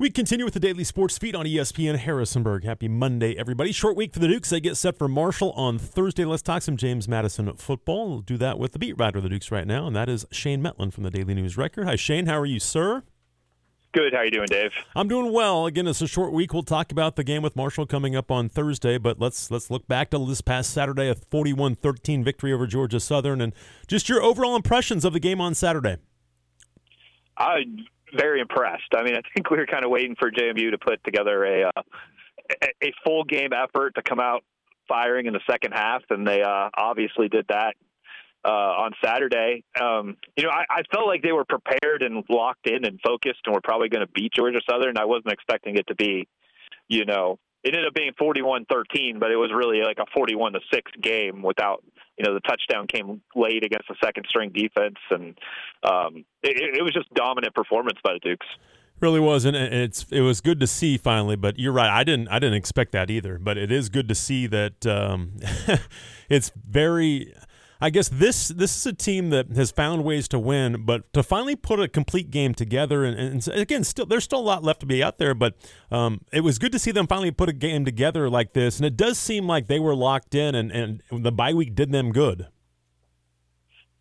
We continue with the daily sports feed on ESPN Harrisonburg. Happy Monday, everybody. Short week for the Dukes. They get set for Marshall on Thursday. Let's talk some James Madison football. We'll do that with the beat writer of the Dukes right now, and that is Shane Mettlen from the Daily News Record. Hi, Shane. How are you, sir? Good. How are you doing, Dave? I'm doing well. Again, it's a short week. We'll talk about the game with Marshall coming up on Thursday, but let's let's look back to this past Saturday, a 41-13 victory over Georgia Southern, and just your overall impressions of the game on Saturday. I very impressed. I mean, I think we were kind of waiting for JMU to put together a uh, a full game effort to come out firing in the second half, and they uh, obviously did that uh, on Saturday. Um, you know, I, I felt like they were prepared and locked in and focused, and were probably going to beat Georgia Southern. I wasn't expecting it to be, you know, it ended up being 41-13, but it was really like a 41 to 6 game without, you know, the touchdown came late against the second string defense and um, it, it was just dominant performance by the Dukes. Really was and it's it was good to see finally but you're right i didn't i didn't expect that either but it is good to see that um, it's very I guess this this is a team that has found ways to win, but to finally put a complete game together, and, and again, still there's still a lot left to be out there, but um, it was good to see them finally put a game together like this, and it does seem like they were locked in, and, and the bye week did them good.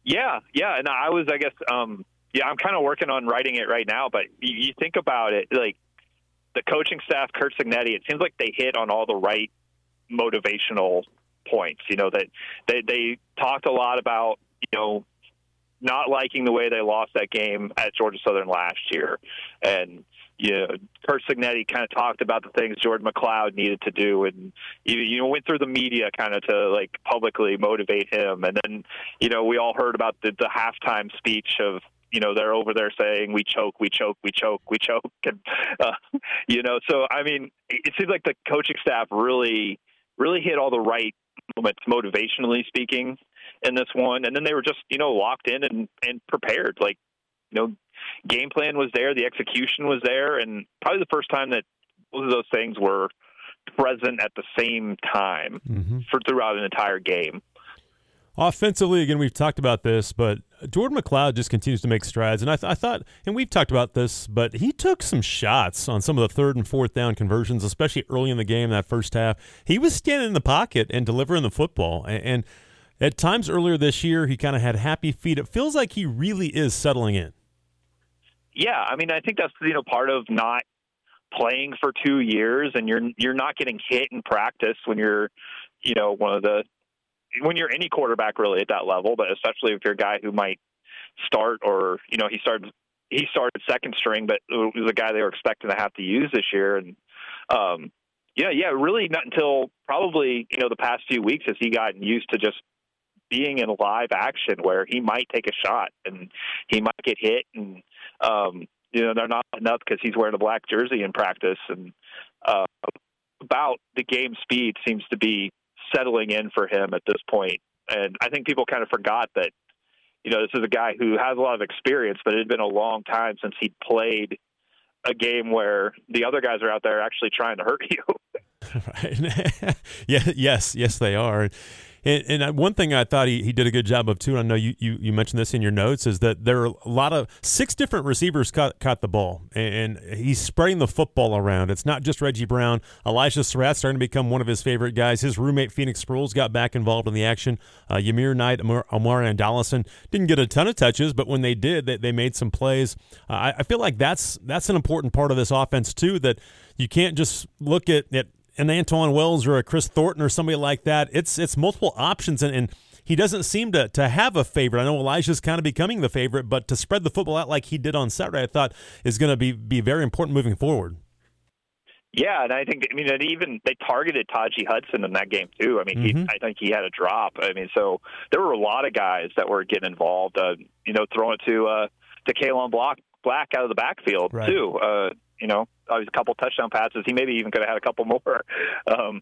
Yeah, yeah, and I was, I guess, um, yeah, I'm kind of working on writing it right now, but you, you think about it, like the coaching staff, Curt Cignetti, it seems like they hit on all the right motivational points. You know that they they talked a lot about you know not liking the way they lost that game at Georgia Southern last year, and you know, Curt Cignetti kind of talked about the things Jordan McCloud needed to do, and you know went through the media kind of to like publicly motivate him, and then you know we all heard about the, the halftime speech of you know they're over there saying we choke, we choke, we choke, we choke, and uh, you know so I mean it seems like the coaching staff really really hit all the right moments motivationally speaking in this one, and then they were just you know locked in and and prepared. Like you know, game plan was there, the execution was there, and probably the first time that both of those things were present at the same time mm-hmm. for throughout an entire game. Offensively, again, we've talked about this, but Jordan McCloud just continues to make strides. And I, th- I, thought, and we've talked about this, but he took some shots on some of the third and fourth down conversions, especially early in the game, that first half. He was standing in the pocket and delivering the football. And, and at times earlier this year, he kind of had happy feet. It feels like he really is settling in. Yeah, I mean, I think that's you know part of not playing for two years, and you're you're not getting hit in practice when you're you know one of the when you're any quarterback really at that level, but especially if you're a guy who might start or you know he started he started second string, but it was a guy they were expecting to have to use this year, and um, yeah, yeah, really not until probably you know the past few weeks has he gotten used to just being in live action where he might take a shot and he might get hit and um, you know they're not enough because he's wearing a black jersey in practice. And uh, about the game speed seems to be settling in for him at this point. And I think people kind of forgot that, you know, this is a guy who has a lot of experience, but it had been a long time since he'd played a game where the other guys are out there actually trying to hurt you. right. yeah. Yes. Yes, they are. And, and, one thing I thought he, he did a good job of too, and I know you, you, you mentioned this in your notes, is that there are a lot of six different receivers caught, caught the ball, and, he's spreading the football around. It's not just Reggie Brown. Elijah Sarratt starting to become one of his favorite guys. His roommate Phoenix Sproles got back involved in the action. Uh, Yamir Knight, Amar, and Dollison didn't get a ton of touches, but when they did, they, they made some plays. Uh, I, I feel like that's that's an important part of this offense too. That you can't just look at, at an Antwane Wells or a Chris Thornton or somebody like that. It's it's multiple options, and, and he doesn't seem to, to have a favorite. I know Elijah's kind of becoming the favorite, but to spread the football out like he did on Saturday, I thought is going to be be very important moving forward. Yeah, and I think I mean, and even they targeted Taji Hudson in that game too. I mean, mm-hmm. he, I think he had a drop. I mean, so there were a lot of guys that were getting involved. Uh, you know, throwing it to uh, to Kaelon Block Black out of the backfield right. too. Uh, you know, a couple touchdown passes. He maybe even could have had a couple more um,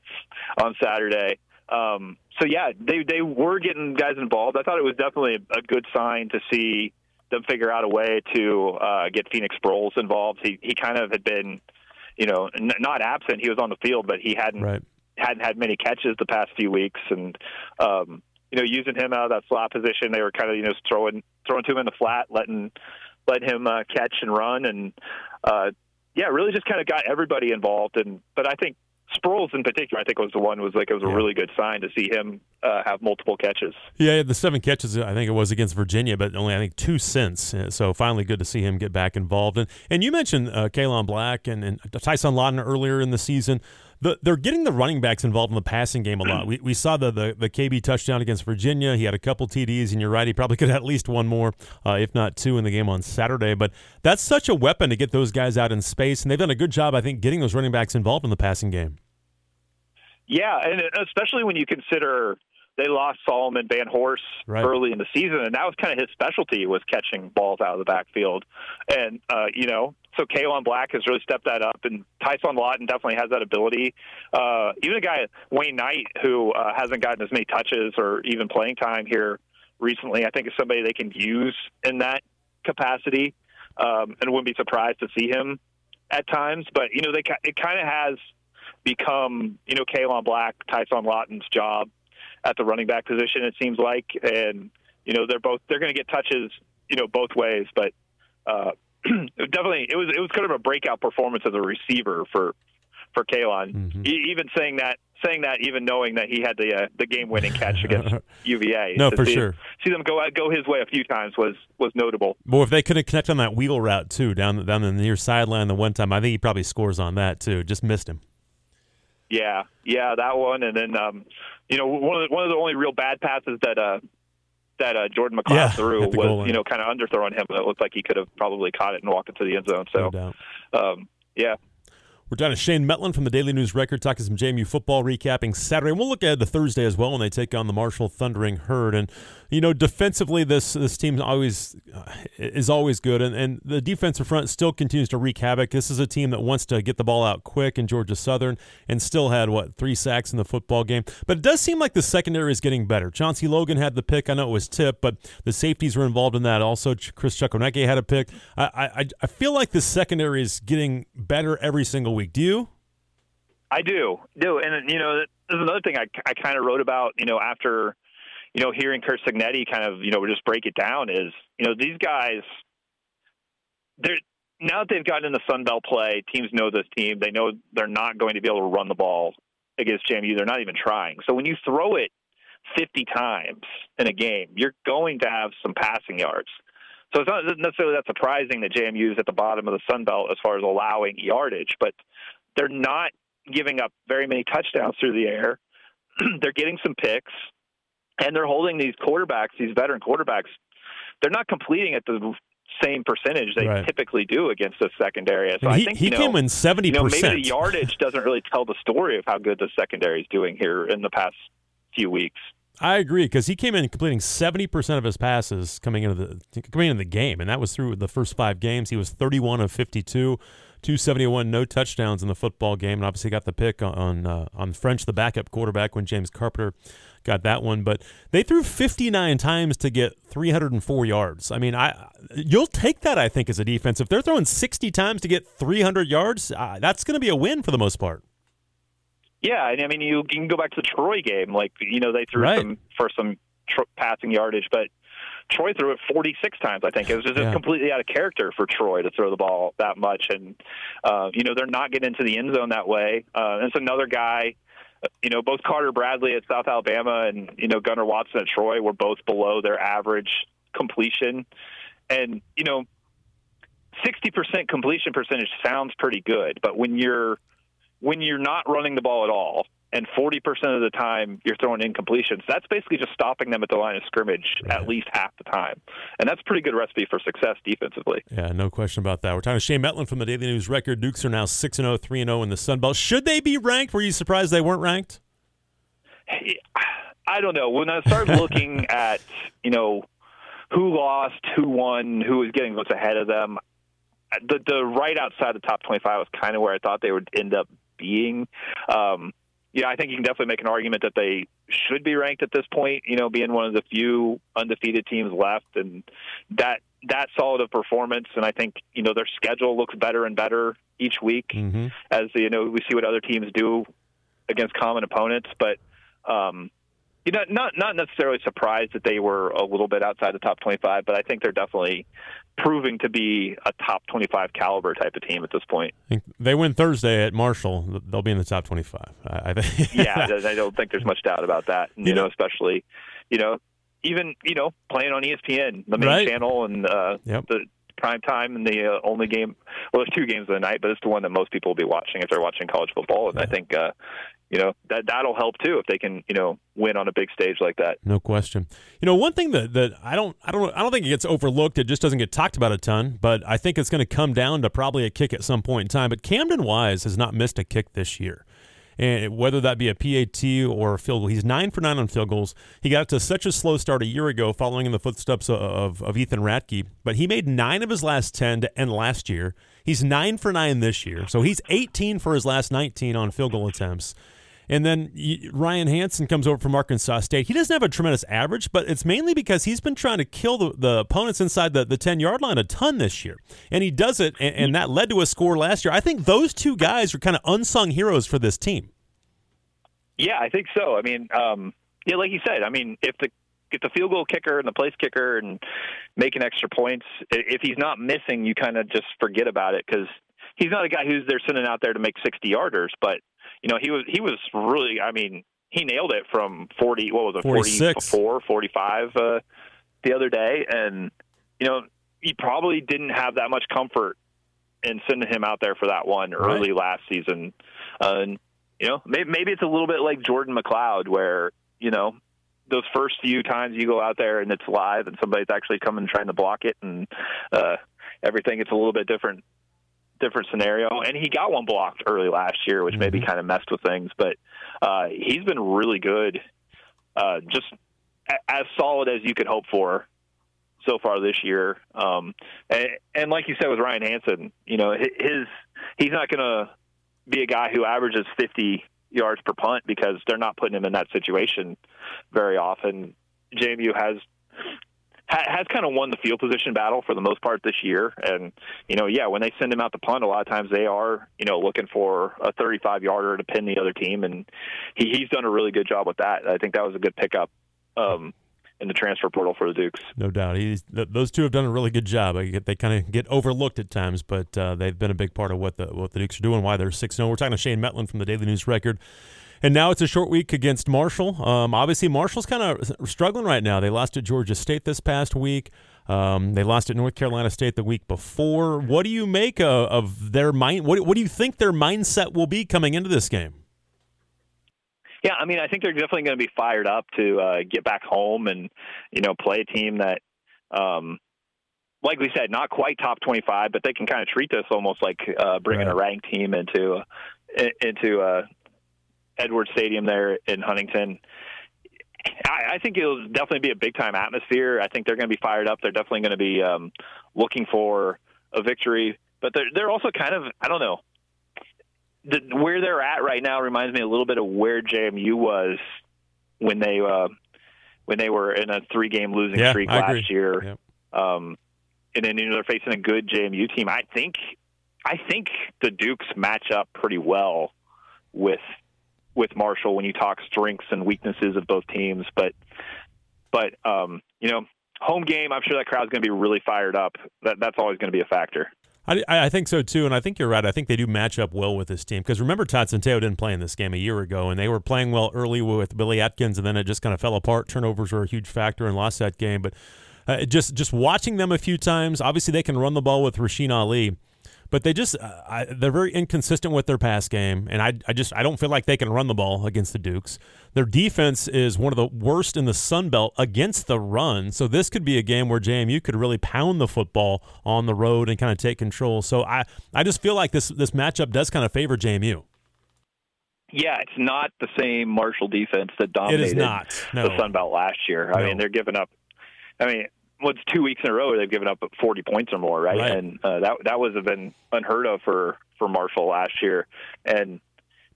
on Saturday. Um, so yeah, they they were getting guys involved. I thought it was definitely a good sign to see them figure out a way to uh, get Phoenix Sproles involved. He he kind of had been, you know, n- not absent. He was on the field, but he hadn't right. hadn't had many catches the past few weeks, and um, you know, using him out of that slot position, they were kind of you know throwing throwing to him in the flat, letting let him uh, catch and run, and uh, yeah, really just kind of got everybody involved. And but I think Sproles in particular, I think was the one was like it was a Yeah. really good sign to see him uh, have multiple catches. Yeah, the seven catches I think it was against Virginia, but only I think two since. Uh, So finally, good to see him get back involved. And and you mentioned uh, Kaelon Black and, and Tyson Lawton earlier in the season. The, they're getting the running backs involved in the passing game a lot. We, we saw the, the the KB touchdown against Virginia. He had a couple TDs, and you're right, he probably could have at least one more, uh, if not two, in the game on Saturday. But that's such a weapon to get those guys out in space, and they've done a good job, I think, getting those running backs involved in the passing game. Yeah, and especially when you consider they lost Solomon Vanhorse Right. early in the season, and that was kind of his specialty was catching balls out of the backfield. And uh, you know, so Kaelon Black has really stepped that up, and Tyson Lawton definitely has that ability. Uh, even a guy Wayne Knight who uh, hasn't gotten as many touches or even playing time here recently, I think is somebody they can use in that capacity, um, and wouldn't be surprised to see him at times. But you know, they it kind of has become you know Kaelon Black, Tyson Lawton's job at the running back position. It seems like, and you know they're both they're going to get touches you know both ways, but uh, definitely it was it was kind of a breakout performance as a receiver for for Kaelon. Mhm. E- even saying that saying that even knowing that he had the uh, the game winning catch against UVA. No, for see, sure. See them go go his way a few times was was notable. Well, if they could have connected on that wheel route too, down down the near sideline the one time, I think he probably scores on that too. Just missed him. Yeah, yeah, that one, and then um, you know one of the, one of the only real bad passes that uh, that uh, Jordan McCloud Yeah, threw at the goal was you know kind of underthrowing him. It looked like he could have probably caught it and walked into the end zone. So doubt. um, yeah, We're down to Shane Mettlen from the Daily News Record talking some JMU football, recapping Saturday. We'll look ahead to Thursday as well when they take on the Marshall Thundering Herd. And you know, defensively, this this team always uh, is always good, and, and the defensive front still continues to wreak havoc. This is a team that wants to get the ball out quick in Georgia Southern, and still had what three sacks in the football game. But it does seem like the secondary is getting better. Chauncey Logan had the pick. I know it was Tip, but the safeties were involved in that. Also, Chris Chukwuneke had a pick. I, I I feel like the secondary is getting better every single week. Do you? I do do, and you know there's another thing I I kind of wrote about you know after you know hearing Curt Cignetti kind of you know just break it down is you know these guys they're now that they've gotten in the Sun Belt play, teams know this team. They know they're not going to be able to run the ball against JMU. They're not even trying. So when you throw it 50 times in a game, you're going to have some passing yards. So it's not necessarily that surprising that JMU is at the bottom of the Sun Belt as far as allowing yardage, but they're not giving up very many touchdowns through the air. they're getting some picks, and they're holding these quarterbacks, these veteran quarterbacks. They're not completing at the same percentage they Right. typically do against the secondary. So And I think he you know, came in seventy you know, maybe the yardage doesn't really tell the story of how good the secondary is doing here in the past few weeks. I agree because he came in completing seventy percent of his passes coming into the coming into the game, and that was through the first five games. He was thirty-one of fifty-two, two seventy-one, no touchdowns in the football game, and obviously got the pick on uh, on French, the backup quarterback, when James Carpenter got that one. But they threw fifty-nine times to get three hundred and four yards. I mean, I you'll take that. I think as a defense, if they're throwing sixty times to get three hundred yards, uh, that's going to be a win for the most part. Yeah, and I mean you, can go back to the Troy game. Like you know they threw Right. some for some tr- passing yardage, but Troy threw it 46 times. I think it was just Yeah. completely out of character for Troy to throw the ball that much, and uh, you know they're not getting into the end zone that way. Uh, and it's another guy. uh, You know, both Carter Bradley at South Alabama and you know Gunnar Watson at Troy were both below their average completion, and you know, 60% completion percentage sounds pretty good, but when you're when you're not running the ball at all and 40% of the time you're throwing incompletions, that's basically just stopping them at the line of scrimmage Right. at least half the time. And that's a pretty good recipe for success defensively. Yeah, no question about that. We're talking to Shane Mettlen from the Daily News Record. Dukes are now 6 0, 3 0 in the Sun Belt. Should they be ranked? Were you surprised they weren't ranked? I don't know. When I started looking at, you know, who lost, who won, who was getting what's ahead of them, the the right outside the top 25 was kind of where I thought they would end up being. Um, yeah, I think you can definitely make an argument that they should be ranked at this point. You know, being one of the few undefeated teams left, and that that solid of performance. And I think you know their schedule looks better and better each week Mm-hmm. as you know we see what other teams do against common opponents. But um, you know, not not necessarily surprised that they were a little bit outside the top 25, but I think they're definitely proving to be a top 25 caliber type of team at this point. I think they win Thursday at Marshall, they'll be in the top 25. I, think. yeah, I don't think there's much doubt about that. You, you know, know, especially, you know, even you know playing on ESPN, the main right. channel, and uh, yep. the prime time and the uh, only game. Well, there's two games of the night, but it's the one that most people will be watching if they're watching college football. And yeah. I think uh, you know that that'll help too if they can you know win on a big stage like that. No question. You know, one thing that that I don't I don't I don't think it gets overlooked. It just doesn't get talked about a ton. But I think it's going to come down to probably a kick at some point in time. But Camden Wise has not missed a kick this year and whether that be a PAT or a field goal. He's nine for nine on field goals. He got to such a slow start a year ago, following in the footsteps of, of, of Ethan Ratke, but he made nine of his last 10 to end last year. He's nine for nine this year, so he's 18 for his last 19 on field goal attempts. And then Ryan Hansen comes over from Arkansas State. He doesn't have a tremendous average, but it's mainly because he's been trying to kill the, the opponents inside the, the 10 yard line a ton this year. And he does it, and, and that led to a score last year. I think those two guys are kind of unsung heroes for this team. Yeah, I think so. I mean, um, yeah, like you said, I mean, if the if the field goal kicker and the place kicker and making extra points, if he's not missing, you kind of just forget about it because he's not a guy who's they're sending out there to make 60 yarders. But you know, he was he was really, I mean, he nailed it from 40. What was it, 46. 44, 45 uh, the other day, and you know, he probably didn't have that much comfort in sending him out there for that one early right. last season. Uh, and you know, maybe, maybe it's a little bit like Jordan McCloud, where you know those first few times you go out there and it's live and somebody's actually coming trying to block it and uh, everything. It's a little bit different different scenario. And he got one blocked early last year, which mm-hmm. maybe kind of messed with things. But uh, he's been really good, uh, just a- as solid as you could hope for so far this year. Um, and, and like you said with Ryan Hansen, you know, his he's not going to be a guy who averages 50 yards per punt because they're not putting him in that situation very often. JMU has has kind of won the field position battle for the most part this year. And, you know, yeah, when they send him out to punt, a lot of times they are, you know, looking for a 35 yarder to pin the other team. And he, he's done a really good job with that. I think that was a good pickup. Um, in the transfer portal for the Dukes. No doubt. He's, th- those two have done a really good job. They kind of get overlooked at times, but uh, they've been a big part of what the what the Dukes are doing, why they're 6 0. We're talking to Shane Mettlen from the Daily News Record. And now it's a short week against Marshall. Um, obviously, Marshall's kind of struggling right now. They lost at Georgia State this past week. Um, they lost at North Carolina State the week before. What do you make of, of their mind? What, what do you think their mindset will be coming into this game? Yeah, I mean, I think they're definitely going to be fired up to uh, get back home and you know play a team that, um, like we said, not quite top twenty-five, but they can kind of treat this almost like uh, bringing right. a ranked team into into uh, Edward Stadium there in Huntington. I, I think it'll definitely be a big time atmosphere. I think they're going to be fired up. They're definitely going to be um, looking for a victory, but they're they're also kind of I don't know the, where they're at right now reminds me a little bit of where JMU was when they uh, when they were in a three game losing yeah, streak I last agree. year. Yep. Um, and then you know they're facing a good JMU team. I think I think the Dukes match up pretty well with with Marshall when you talk strengths and weaknesses of both teams. But but um, you know, home game, I'm sure that crowd's going to be really fired up. That that's always going to be a factor. I, I think so too, and I think you're right. I think they do match up well with this team because remember Centeio didn't play in this game a year ago, and they were playing well early with Billy Atkins, and then it just kind of fell apart. Turnovers were a huge factor and lost that game, but uh, just just watching them a few times, obviously they can run the ball with Rasheen Ali but they just uh, I, they're very inconsistent with their pass game, and I, I just I don't feel like they can run the ball against the Dukes. Their defense is one of the worst in the Sun Belt against the run, so this could be a game where JMU could really pound the football on the road and kind of take control. So I I just feel like this this matchup does kind of favor JMU. Yeah, it's not the same Marshall defense that dominated it is not. No. the Sun Belt last year. I mean, they're giving up. I mean, what's two weeks in a row they've given up 40 points or more, right? right. And uh, that that was have been unheard of for for Marshall last year. And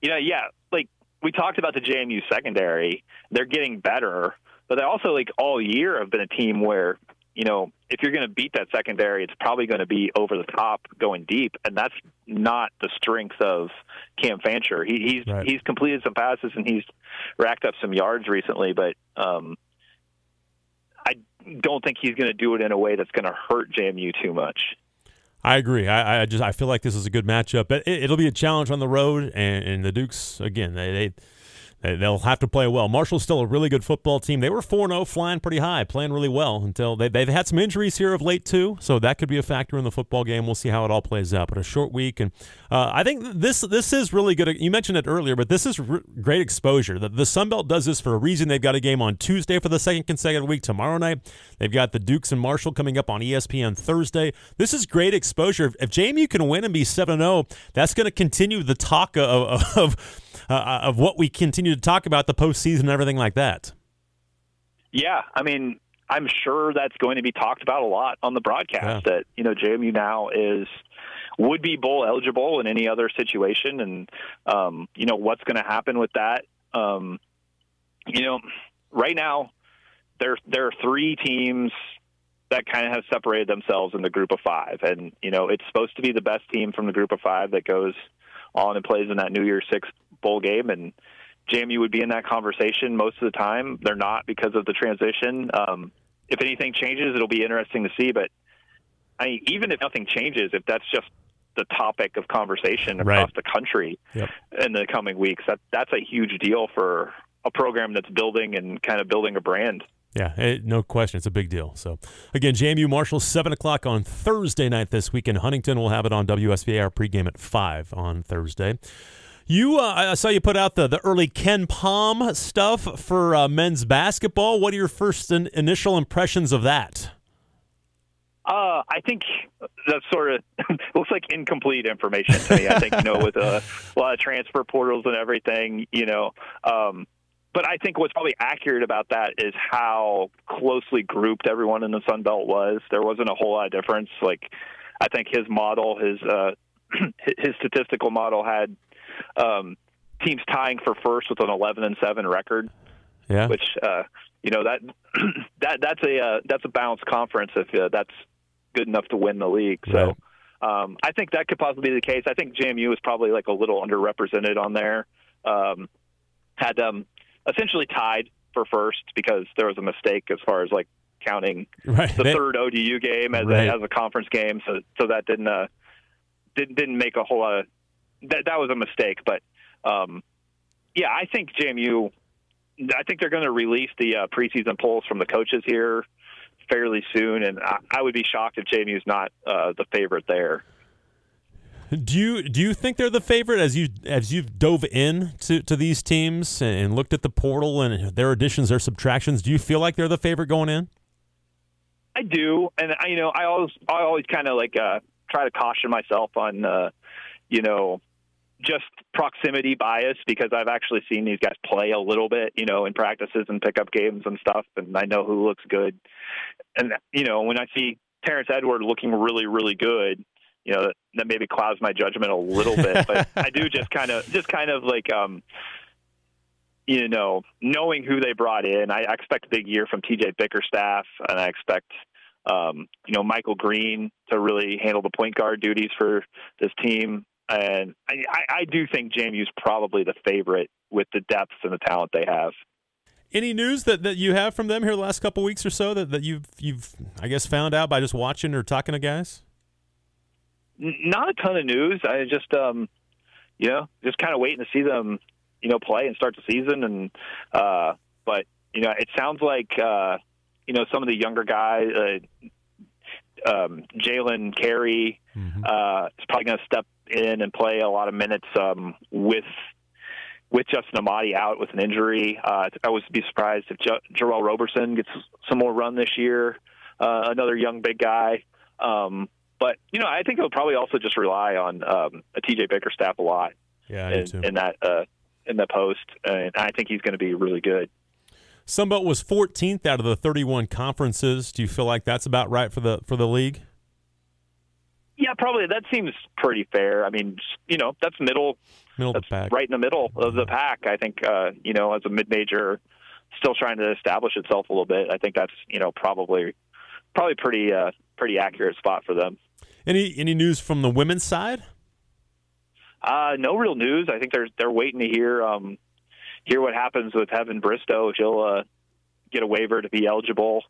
you know, yeah, like we talked about the JMU secondary, they're getting better, but they also like all year have been a team where you know, if you're going to beat that secondary, it's probably going to be over the top, going deep, and that's not the strength of Cam Fancher. He, he's right. he's completed some passes and he's racked up some yards recently, but um, don't think he's going to do it in a way that's going to hurt JMU too much. I agree. I, I, just I feel like this is a good matchup, but it, will be a challenge on the road, and, and the Dukes again they, they They'll have to play well. Marshall's still a really good football team. They were 4 0, flying pretty high, playing really well until they, they've had some injuries here of late, too. So that could be a factor in the football game. We'll see how it all plays out. But a short week. And uh, I think this this is really good. You mentioned it earlier, but this is r- great exposure. The, the Sun Belt does this for a reason. They've got a game on Tuesday for the second consecutive week. Tomorrow night, they've got the Dukes and Marshall coming up on ESPN Thursday. This is great exposure. If JMU can win and be 7 0, that's going to continue the talk of, of uh, uh, of what we continue to talk about the postseason and everything like that. Yeah, I mean, I'm sure that's going to be talked about a lot on the broadcast. Yeah. That you know, JMU now is would be bowl eligible in any other situation, and um, you know what's going to happen with that. Um, you know, right now there there are three teams that kind of have separated themselves in the group of five, and you know it's supposed to be the best team from the group of five that goes on and plays in that New Year's Six bowl game, and JMU would be in that conversation most of the time. They're not because of the transition. Um, if anything changes, it'll be interesting to see. But I mean, even if nothing changes, if that's just the topic of conversation across right. the country yep. in the coming weeks, that that's a huge deal for a program that's building and kind of building a brand. Yeah, it, no question. It's a big deal. So, again, JMU Marshall, 7 o'clock on Thursday night this week in Huntington. We'll have it on WSVAR pregame at 5 on Thursday. You, uh, I saw you put out the, the early KenPom stuff for uh, men's basketball. What are your first in, initial impressions of that? Uh, I think that sort of looks like incomplete information to me. I think you know with a, a lot of transfer portals and everything, you know. Um, but I think what's probably accurate about that is how closely grouped everyone in the Sun Belt was. There wasn't a whole lot of difference. Like, I think his model, his uh, his statistical model had um, teams tying for first with an 11 and seven record. Yeah. Which uh, you know that that that's a uh, that's a balanced conference if uh, that's good enough to win the league. So. Um, I think that could possibly be the case. I think JMU is probably like a little underrepresented on there. Um, had um, essentially tied for first because there was a mistake as far as like counting right. the they, third ODU game as, right. a, as a conference game. So so that didn't uh, didn't didn't make a whole lot. Of, that that was a mistake. But um, yeah, I think JMU. I think they're going to release the uh, preseason polls from the coaches here fairly soon, and I, I would be shocked if JMU is not uh, the favorite there. Do you do you think they're the favorite as you as you've dove in to, to these teams and looked at the portal and their additions, their subtractions? Do you feel like they're the favorite going in? I do, and I, you know, I always I always kind of like uh, try to caution myself on, uh, you know, just proximity bias because I've actually seen these guys play a little bit, you know, in practices and pickup games and stuff, and I know who looks good. And you know, when I see Terrence Edward looking really, really good, you know, that, that maybe clouds my judgment a little bit. But I do just kind of, just kind of like, um, you know, knowing who they brought in, I, I expect a big year from TJ Bickerstaff, and I expect, um, you know, Michael Green to really handle the point guard duties for this team. And I, I do think JMU's probably the favorite with the depth and the talent they have. Any news that, that you have from them here the last couple weeks or so that, that you've you've I guess found out by just watching or talking to guys? not a ton of news. I just, um, you know, just kind of waiting to see them, you know, play and start the season. And, uh, but, you know, it sounds like, uh, you know, some of the younger guys, uh, um, Jalen Carey, mm-hmm. uh, is probably going to step in and play a lot of minutes, um, with, with Justin Amadi out with an injury. Uh, I would be surprised if J- Jarrell Roberson gets some more run this year. Uh, another young big guy. Um, but you know, I think he'll probably also just rely on um, a TJ Bickerstaff a lot. Yeah, in, in, that uh, in that post, and I think he's going to be really good. Sunbelt was 14th out of the 31 conferences. Do you feel like that's about right for the for the league? Yeah, probably. That seems pretty fair. I mean, you know, that's middle. Middle that's pack. Right in the middle of the pack. I think. Uh, you know, as a mid-major, still trying to establish itself a little bit. I think that's you know probably probably pretty uh, pretty accurate spot for them. Any any news from the women's side? Uh, no real news. I think they're they're waiting to hear um, hear what happens with Heaven Bristow. If he'll uh, get a waiver to be eligible.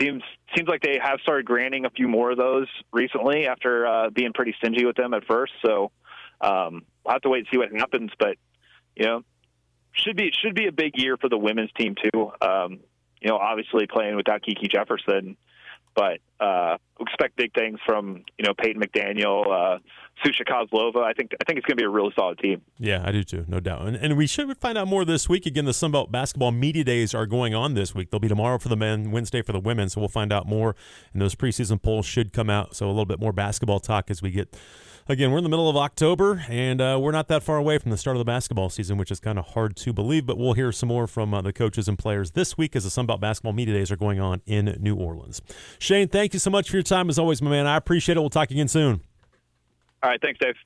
Seems seems like they have started granting a few more of those recently after uh, being pretty stingy with them at first. So um, we'll have to wait and see what happens. But you know, should be should be a big year for the women's team too. Um, you know, obviously playing without Kiki Jefferson, but uh, expect big things from you know Peyton McDaniel, uh, Susha Kozlova. I think I think it's going to be a really solid team. Yeah, I do too, no doubt. And, and we should find out more this week. Again, the Sunbelt basketball media days are going on this week. They'll be tomorrow for the men, Wednesday for the women. So we'll find out more. And those preseason polls should come out. So a little bit more basketball talk as we get again, we're in the middle of October, and uh, we're not that far away from the start of the basketball season, which is kind of hard to believe. But we'll hear some more from uh, the coaches and players this week as the Sunbelt Basketball Media Days are going on in New Orleans. Shane, thank you so much for your time as always, my man. I appreciate it. We'll talk again soon. All right. Thanks, Dave.